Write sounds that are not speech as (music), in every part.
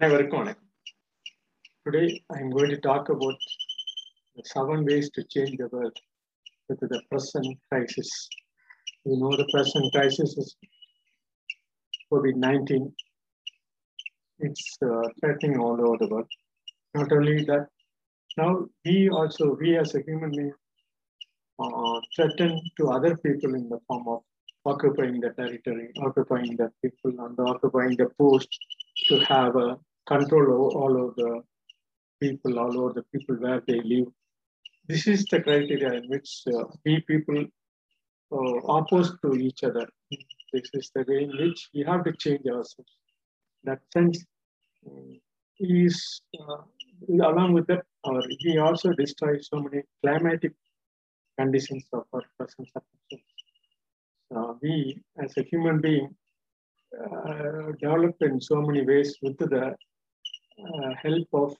அனைவருக்கும் வணக்கம் today I am going to talk about seven ways to change the world with the present crisis you know the present crisis is Covid nineteen it's threatening all over the world not only that now we also we as a human being uh, threaten to other people in the form of occupying the territory, occupying the people, and occupying the post to have a control over all of the people, all over the people where they live. This is the criteria in which uh, we people uh, opposed to each other. This is the way in which we have to change ourselves. That sense um, is uh, along with that, our, we also destroy so many climatic conditions of our present circumstances. Uh, we, as a human being, uh, develop in so many ways with the uh, help of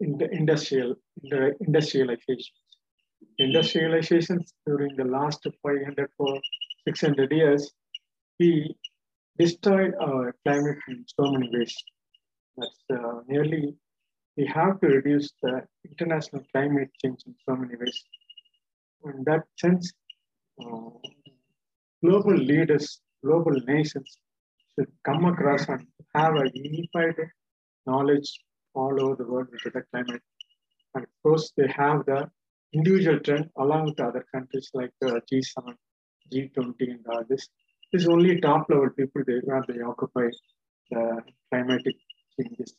ind- industrial ind- industrialization. Industrializations during the last 500 or 600 years, we destroyed our climate in so many ways. That's uh, nearly, we have to reduce the international climate change in so many ways. In that sense, uh, global leaders, global nations should come across and have a unified knowledge all over the world with the climate. And of course, they have the individual trend along with other countries like uh, G7, G20, and all this. This is only top level people they, where they occupy the climatic changes.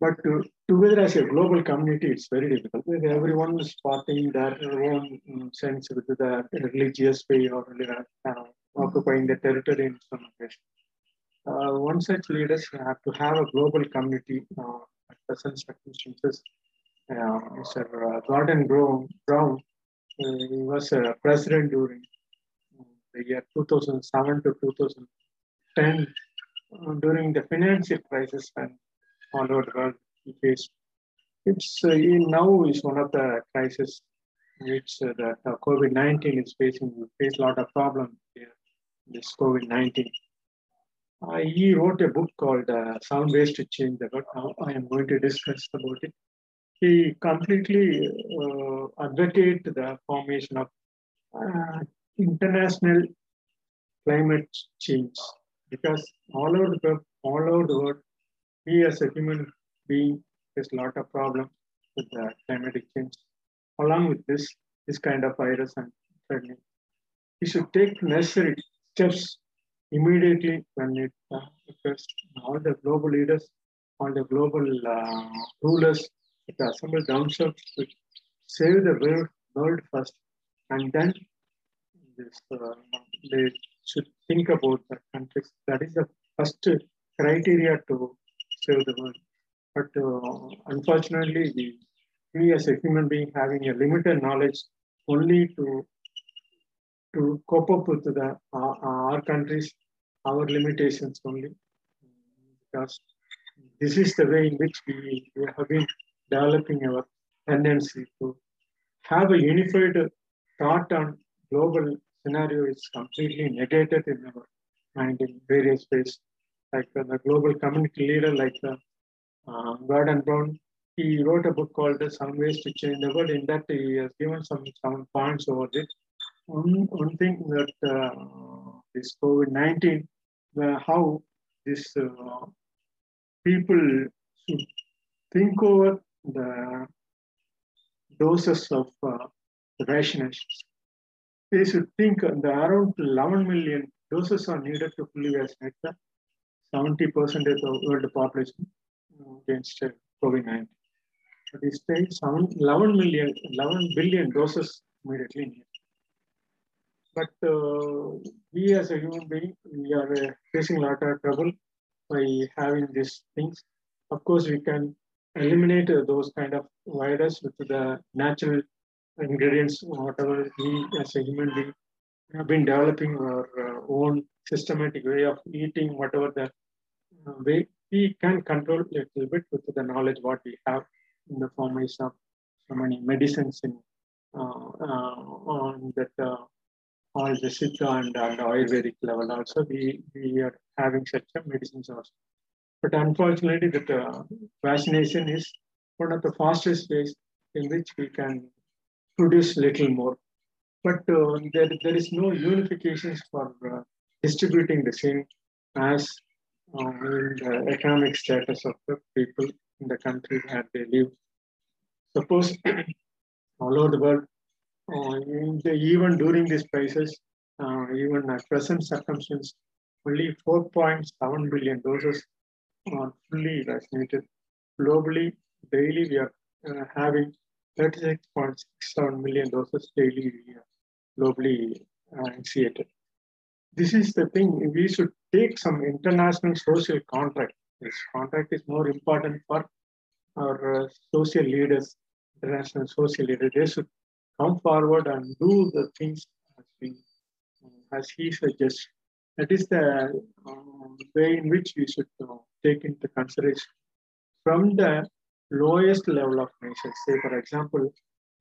But to, together as a global community, it's very difficult. Everyone is spotting their own um, sense with the religious way or uh, occupying the territory in some ways. Uh, one such leaders have to have a global community uh, at present circumstances. Uh, Mr. Gordon Brown, Brown he was a president during the year 2007 to 2010 during the financial crisis and all over the world he faced. It's uh, now is one of the crises which uh, that uh, COVID-19 is facing. We face a lot of problems here. This COVID-19. Uh, he wrote a book called uh, "Seven Ways to Change the World." Now I am going to discuss about it. He completely uh, advocate the formation of uh, international climate change because all over the all over the world we as a human being face a lot of problems with the climatic change. Along with this, this kind of virus and threatening, we should take necessary steps immediately when it uh, occurs. All the global leaders, all the global uh, rulers that assemble themselves to save the world, world first, and then this, uh, they should think about the countries. That is the first criteria to save the world. But uh, unfortunately, we, we as a human being having a limited knowledge only to to cope up with the uh, our countries, our limitations only, because this is the way in which we, we have been developing our tendency to have a unified thought on global scenario is completely negated in our mind in various ways like uh, the global community leader, like uh, uh, Gordon Brown, he wrote a book called Some Ways to Change the World. In that, he has given some, some points over it. One, one thing that uh, this COVID 19, how this uh, people should think over the doses of uh, rationations. They should think the around 11 million doses are needed to fully vaccinate the 70% of the world population against COVID-19. But states 11 million, 11 billion doses immediately needed. But uh, we as a human being, we are uh, facing a lot of trouble by having these things. Of course, we can eliminate uh, those kind of virus with the natural ingredients, whatever we as a human being have been developing our own systematic way of eating, whatever the uh, way we can control a little bit with the knowledge what we have in the formation of so many medicines in uh, on that all the Siddha and, and Ayurvedic level also we, we are having such medicines also. But unfortunately, that uh, vaccination is one of the fastest ways in which we can produce little more. But uh, there, there is no unifications for uh, distributing the same as uh, in the economic status of the people in the country where they live. Suppose (clears throat) all over the world, even during this crisis, uh, even at present circumstances, only 4.7 billion doses are fully vaccinated. Globally, daily we are uh, having 36.67 million doses daily globally uh, initiated. This is the thing, we should take some international social contract. This contract is more important for our uh, social leaders, international social leaders. They should come forward and do the things as, we, as he suggests. That is the um, way in which we should uh, take into consideration from the lowest level of nations. Say, for example,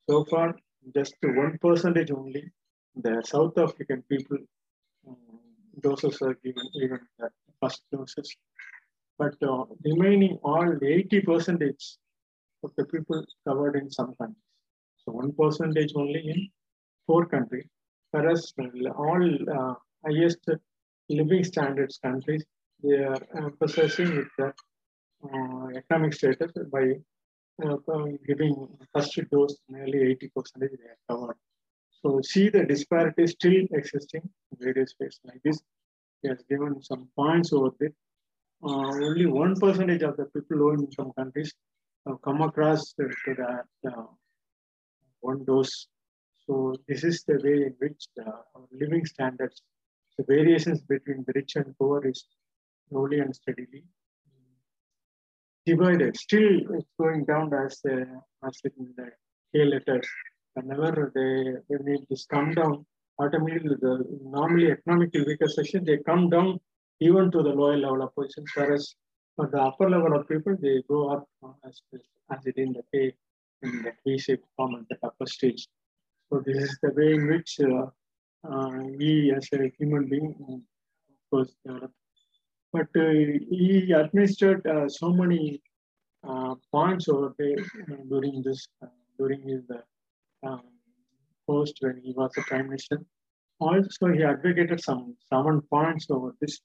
so far, just one percentage only, the South African people um, doses are given, even the first doses. But uh, remaining all 80 percentage of the people covered in some countries. So one percentage only in four countries. Whereas all uh, highest living standards countries, they are emphasizing with the uh, economic status by uh, giving first dose nearly 80 percent they are covered. So see the disparity still existing in various ways like this. He has given some points over there. Uh, only one percentage of the people in some countries have come across to that uh, one dose. So this is the way in which our living standards, the variations between the rich and poor is slowly and steadily divided. Still, it's going down as uh, as in the K letters. Whenever they when it is come down, automatically the normally economically weaker they come down even to the lower level of positions. Whereas for the upper level of people, they go up as as it in the K in the K-shaped form at the upper stage. So this is the way in which uh, uh, we as a human being, of course, develop but uh, he administered uh, so many uh, points over there during this during his um, post when he was a prime minister. Also, he advocated some seven points over this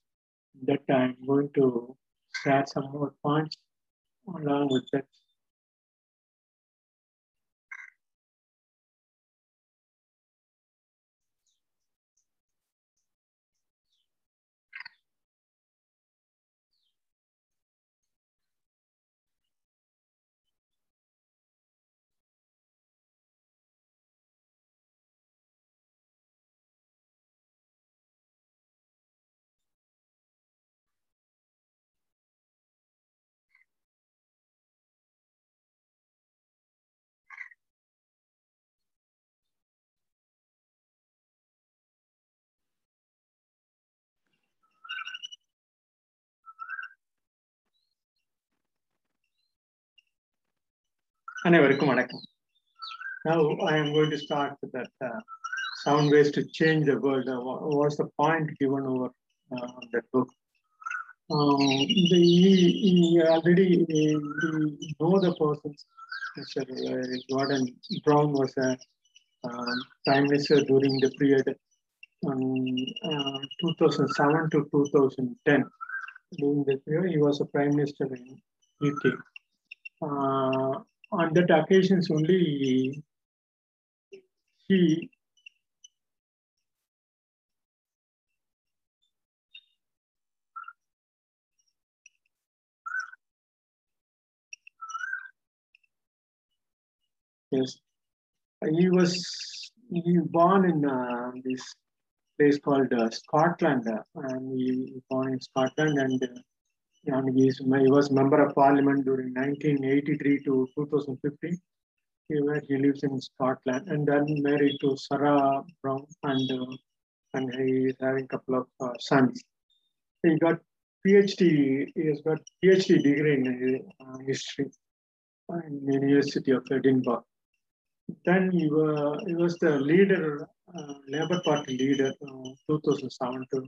that I'm going to share some more points along with that. Now I am going to start with that uh, seven ways to change the world. Uh, was the point given over uh, that book? Um, the, already know the persons. Mr. Uh, Gordon Brown was a uh, prime minister during the period um, uh, 2007 to 2010. During that period, he was a prime minister in UK. Uh, on that occasions only he yes. He was he born in uh, this place called uh, Scotland uh, and he born in Scotland and and he, is, he was member of parliament during 1983 to 2015. He, he lives in Scotland and then married to Sarah Brown and uh, and he is having a couple of uh, sons. He got PhD. He has got PhD degree in uh, history in University of Edinburgh. Then he, uh, he was the leader, uh, Labour Party leader, uh, 2007 to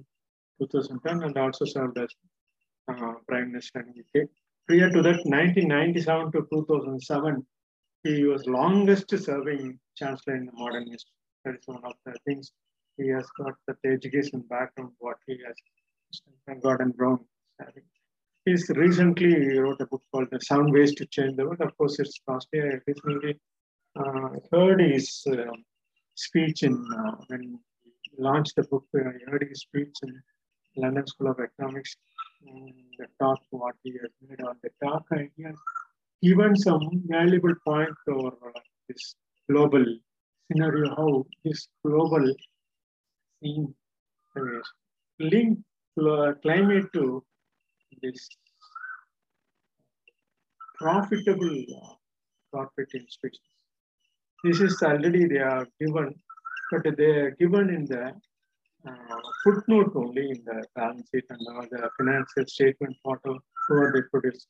2010, and also served as uh, Prime Minister in UK. Prior to that, 1997 to 2007, he was longest serving Chancellor in the modern history. That is one of the things he has got the education background, what he has Brown having. He's recently wrote a book called The Seven Ways to Change the World. Of course, it's costly. I recently uh, heard his uh, speech in uh, when he launched the book. I heard his speech in London School of Economics. Um, the talk, what he has made on the talk, and he has given some valuable point for uh, this global scenario, how this global scene uh, link climate to this profitable uh, corporate institutions. This is already they are given, but they are given in the uh, footnote only in the balance sheet and the financial statement photo where they produce.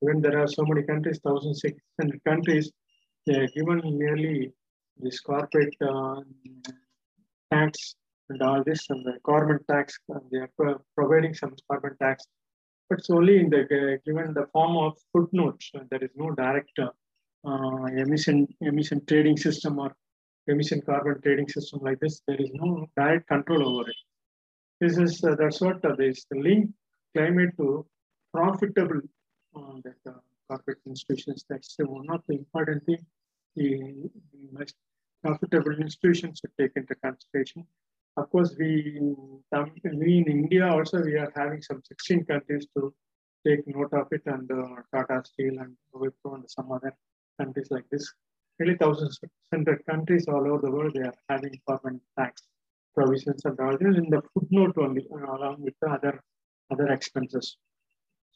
When there are so many countries, 1,600 countries, they are given merely this corporate uh, tax and all this and the carbon tax, they are pro providing some carbon tax, but it's only in the given the form of footnotes. There is no direct uh, emission emission trading system or emission carbon trading system like this. There is no direct control over it. This is uh, that's what uh, this link climate to profitable uh, that, uh, corporate institutions. That's one of the important thing. The, most profitable institutions should take into consideration of course, we, we in India also, we are having some 16 countries to take note of it and uh, Tata Steel and and some other countries like this. Nearly thousands, hundred countries all over the world, they are having carbon tax provisions and all this in the footnote only, uh, along with the other, other expenses.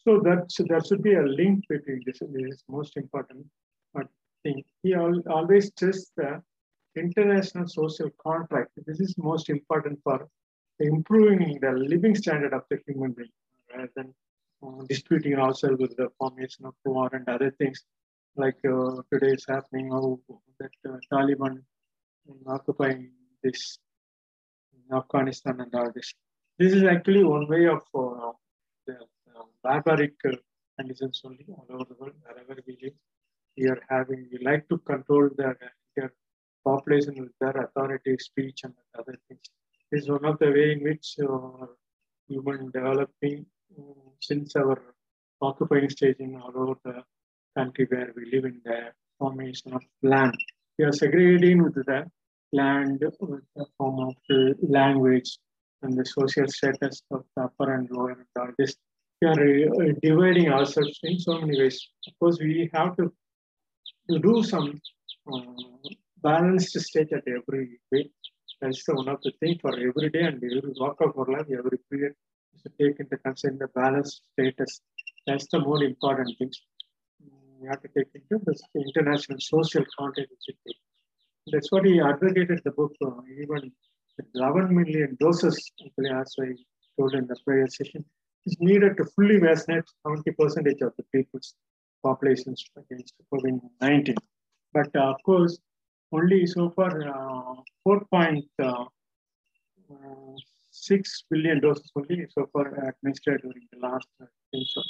So that, there should be a link between this. This is most important thing. He always stressed the international social contract. This is most important for improving the living standard of the human being rather than uh, disputing ourselves with the formation of war and other things like uh, today is happening how that uh, Taliban occupying this Afghanistan and all this. This is actually one way of uh, the uh, barbaric uh, conditions only all over the world, wherever we live. We are having, we like to control the population with their authority, speech, and other things. This is one of the way in which uh, human developing uh, since our occupying stage in all over the country where we live in the formation of land. We are segregating with the land with the form of the language and the social status of the upper and lower and all this. We are uh, dividing ourselves in so many ways. Of course, we have to, to do some uh, balanced state at every way. That's the one of the things for every day and every walk of our life, every period to take into consideration the balanced status. That's the more important thing. We have to take into the international social context. That's what he advocated the book, uh, even 11 million doses, as I told in the prayer session, is needed to fully vaccinate 70% of the people's populations against COVID-19. But uh, of course, only so far uh, 4.6 uh, doses only so far administered during the last uh, so.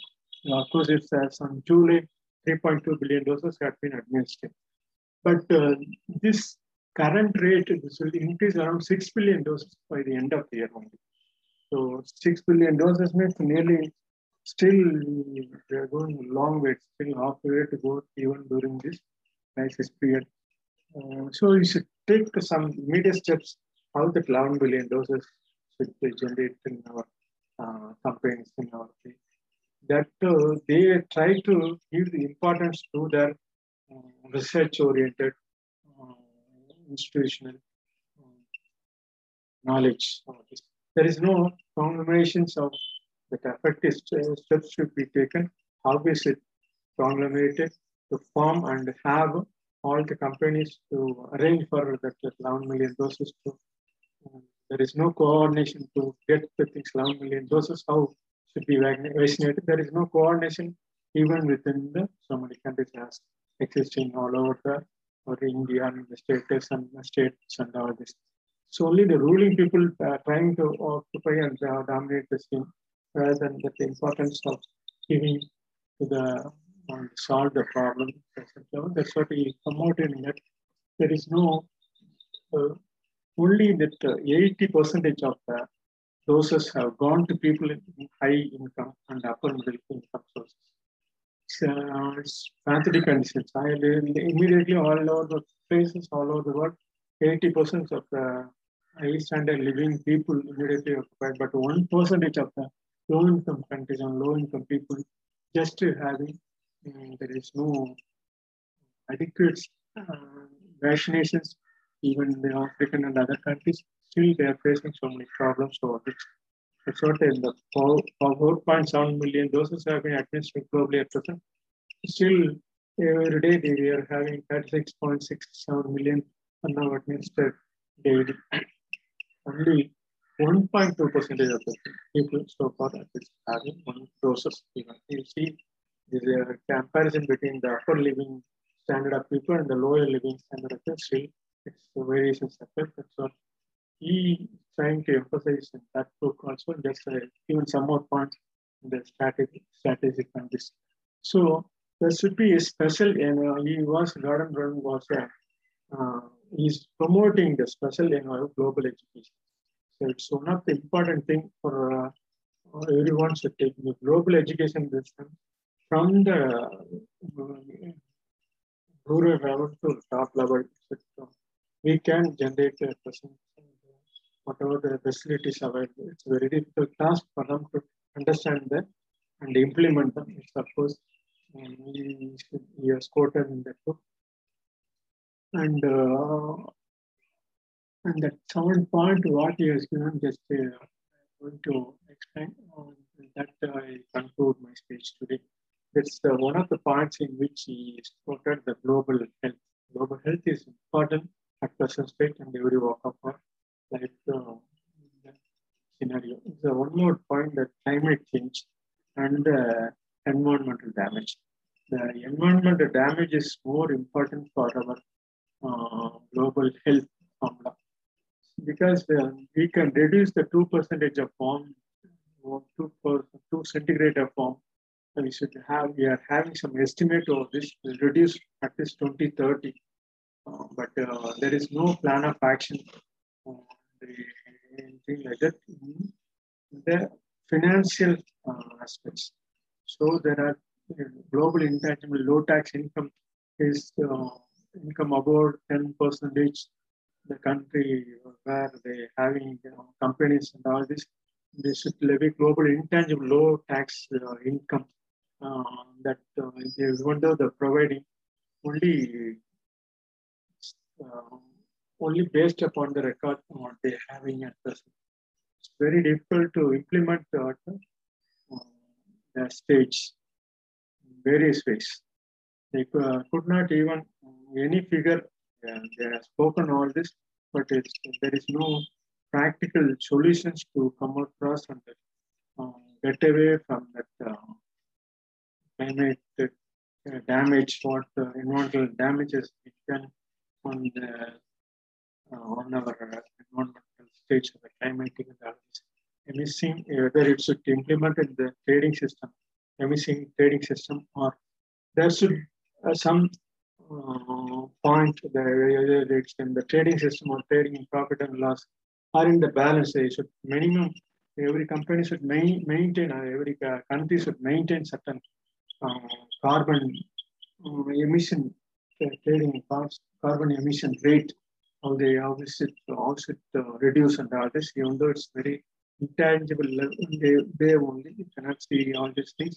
Of course, it's as on July, 3.2 billion doses have been administered. But uh, this current rate, this will increase around 6 billion doses by the end of the year only. So 6 billion doses means nearly still they are going a long way, still half way to go even during this crisis period. Uh, so you should take some immediate steps how the 11 billion doses should be generated in our uh, campaigns in our. That uh, they try to give the importance to their uh, research-oriented uh, institutional knowledge. There is no conglomerations of the effective steps should be taken. How is it conglomerated to form and have all the companies to arrange for that 11 million doses. To, um, there is no coordination to get the things 11 million doses. How should be vaccinated? There is no coordination even within the so many countries as existing all over the or India and the states and the states and all this. So only the ruling people uh, trying to occupy and uh, dominate the scene. rather than the importance of giving to the um, solve the problem. That's what he promoted in that. There is no uh, only that uh, 80 percentage of the doses have gone to people in high income and upper middle income sources. So, it's pathetic conditions. I immediately all over the places all over the world, 80% of the high standard living people immediately occupied, but one percentage of the low income countries and low income people just having um, there is no adequate uh, vaccinations even in the African and other countries, still they are facing so many problems over what in the 4.7 million doses have been administered globally at present. Still, every day they are having 36.67 million and now administered daily. Only 1.2 percentage of the people so far are having one doses. Even you see, there is a comparison between the upper living standard of people and the lower living standard of people. Still, it's variations effect. That's what he trying to emphasize in that book also. Just uh, even some more points in the strategic strategic on this. So there should be a special. And uh, he was Gordon Brown was uh, uh, he's promoting the special you know, global education. So it's one of the important thing for uh, everyone should take the global education system from the uh, rural level to top level we can generate a person whatever the facilities available. It's a very difficult task for them to understand that and implement them. Suppose um, he, he has quoted in that book. And uh, and that seven point what he has given just uh, going to explain on that uh, I conclude my speech today. That's uh, one of the points in which he quoted the global health. Global health is important at present state and every walk of life uh, scenario. So one more point that climate change and uh, environmental damage. The environmental damage is more important for our uh, global health formula because uh, we can reduce the 2 percentage of warm, 2, per, 2 centigrade of warm. We should have, we are having some estimate of this will reduce at least 2030 uh, but uh, there is no plan of action or anything like that in the financial uh, aspects. So there are global intangible low tax income is income above 10 percentage the country where they having you know, companies and all this, they should levy global intangible low tax uh, income uh, that uh, even though providing only uh, only based upon the record what they're having at present. It's very difficult to implement that uh, the stage in various ways. They uh, could not even any figure. Uh, they have spoken all this, but there is no practical solutions to come across and uh, get away from that uh, uh, damage, what uh, environmental damages can on the uh, on our environmental stage of the climatic analysis. Emission, whether it should be implemented in the trading system, emission trading system, or there should uh, some uh, point that it's in the trading system or trading in profit and loss are in the balance. They should minimum every company should main, maintain or every country should maintain certain uh, carbon uh, emission trading cost carbon emission rate, how they how is it how is it uh, reduce and all this, even though it's very intangible level, they, they only you cannot see all these things.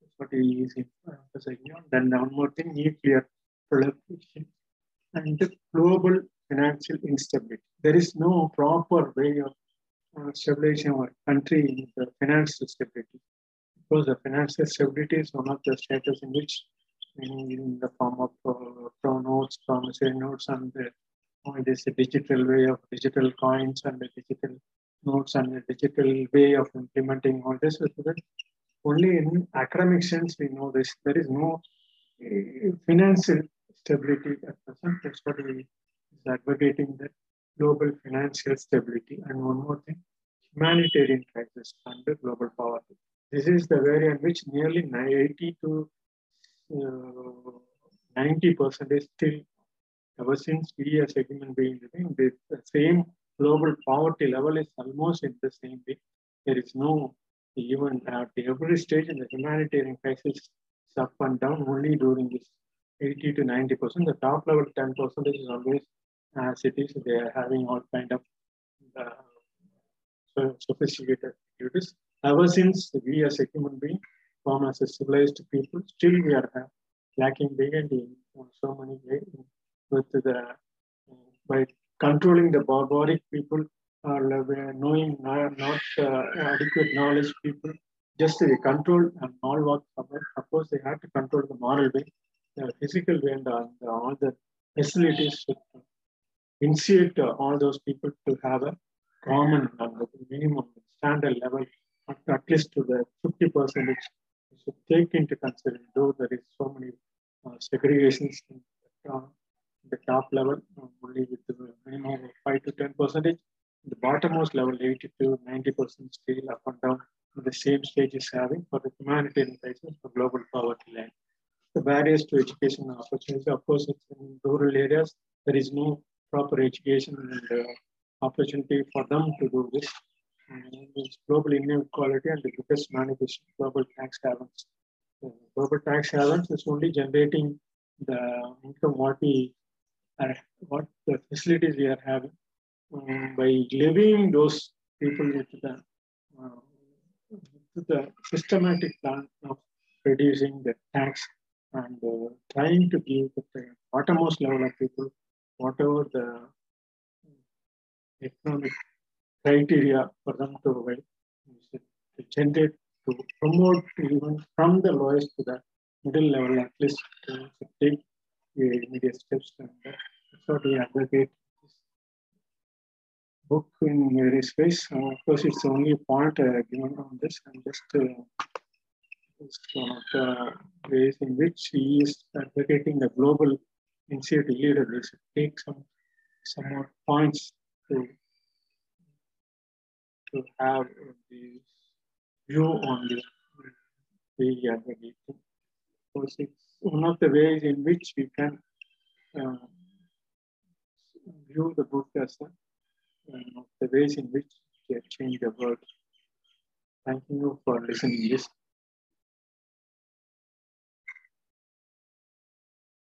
That's what he is emphasizing on. Then one more thing, nuclear proliferation and the global financial instability. There is no proper way of uh, stabilizing our country in the financial stability because the financial stability is one of the status in which in the form of uh, pro notes, promissory notes, and the, it is a digital way of digital coins and the digital notes and a digital way of implementing all this. Only in academic sense we know this. There is no uh, financial stability at present. That's what we is advocating the global financial stability. And one more thing, humanitarian crisis under global poverty. This is the area in which nearly 80 to uh, 90 percent is still, ever since we as a human being living, the, same global poverty level is almost in the same way. There is no, even uh, at every stage in the humanitarian crisis, is up and down only during this 80 to 90 percent. The top level 10 percent is always as it is. They are having all kind of uh, sophisticated activities. Ever since we as a human being, form as a civilized people, still we are uh, lacking behind in uh, so many ways with the by controlling the barbaric people or knowing not, not uh, adequate knowledge people just they control and all what of course they have to control the moral way the physical way and the, the, all the facilities to initiate uh, all those people to have a common uh, minimum standard level at, least to the 50 percentage should take into consideration though there is so many uh, segregations in uh, the top level, uh, only with the minimum of 5 to 10 percentage. The bottommost level, 80 to 90 percent, still up and down the same stage is having for the humanitarian crisis for global poverty line. The barriers to education opportunity, of course, it's in rural areas. There is no proper education and uh, opportunity for them to do this. And it's global inequality and the biggest manifestation global tax havens. The global tax havens is only generating the income what we are, what the facilities we are having um, by levying those people with the uh, the systematic plan of reducing the tax and uh, trying to give the bottommost level of people whatever the economic criteria for them to, to generate to promote even from the lowest to the middle level at least to, to take immediate steps and what we advocate this book in various ways. Uh, of course, it's only a point uh, given on this and just uh, one of the ways in which he is advocating the global initiative leader. We should take some some more points to to have the view on the way advocating. Because it's one of the ways in which we can uh, view the book as one the ways in which can change the world. Thank you for listening this.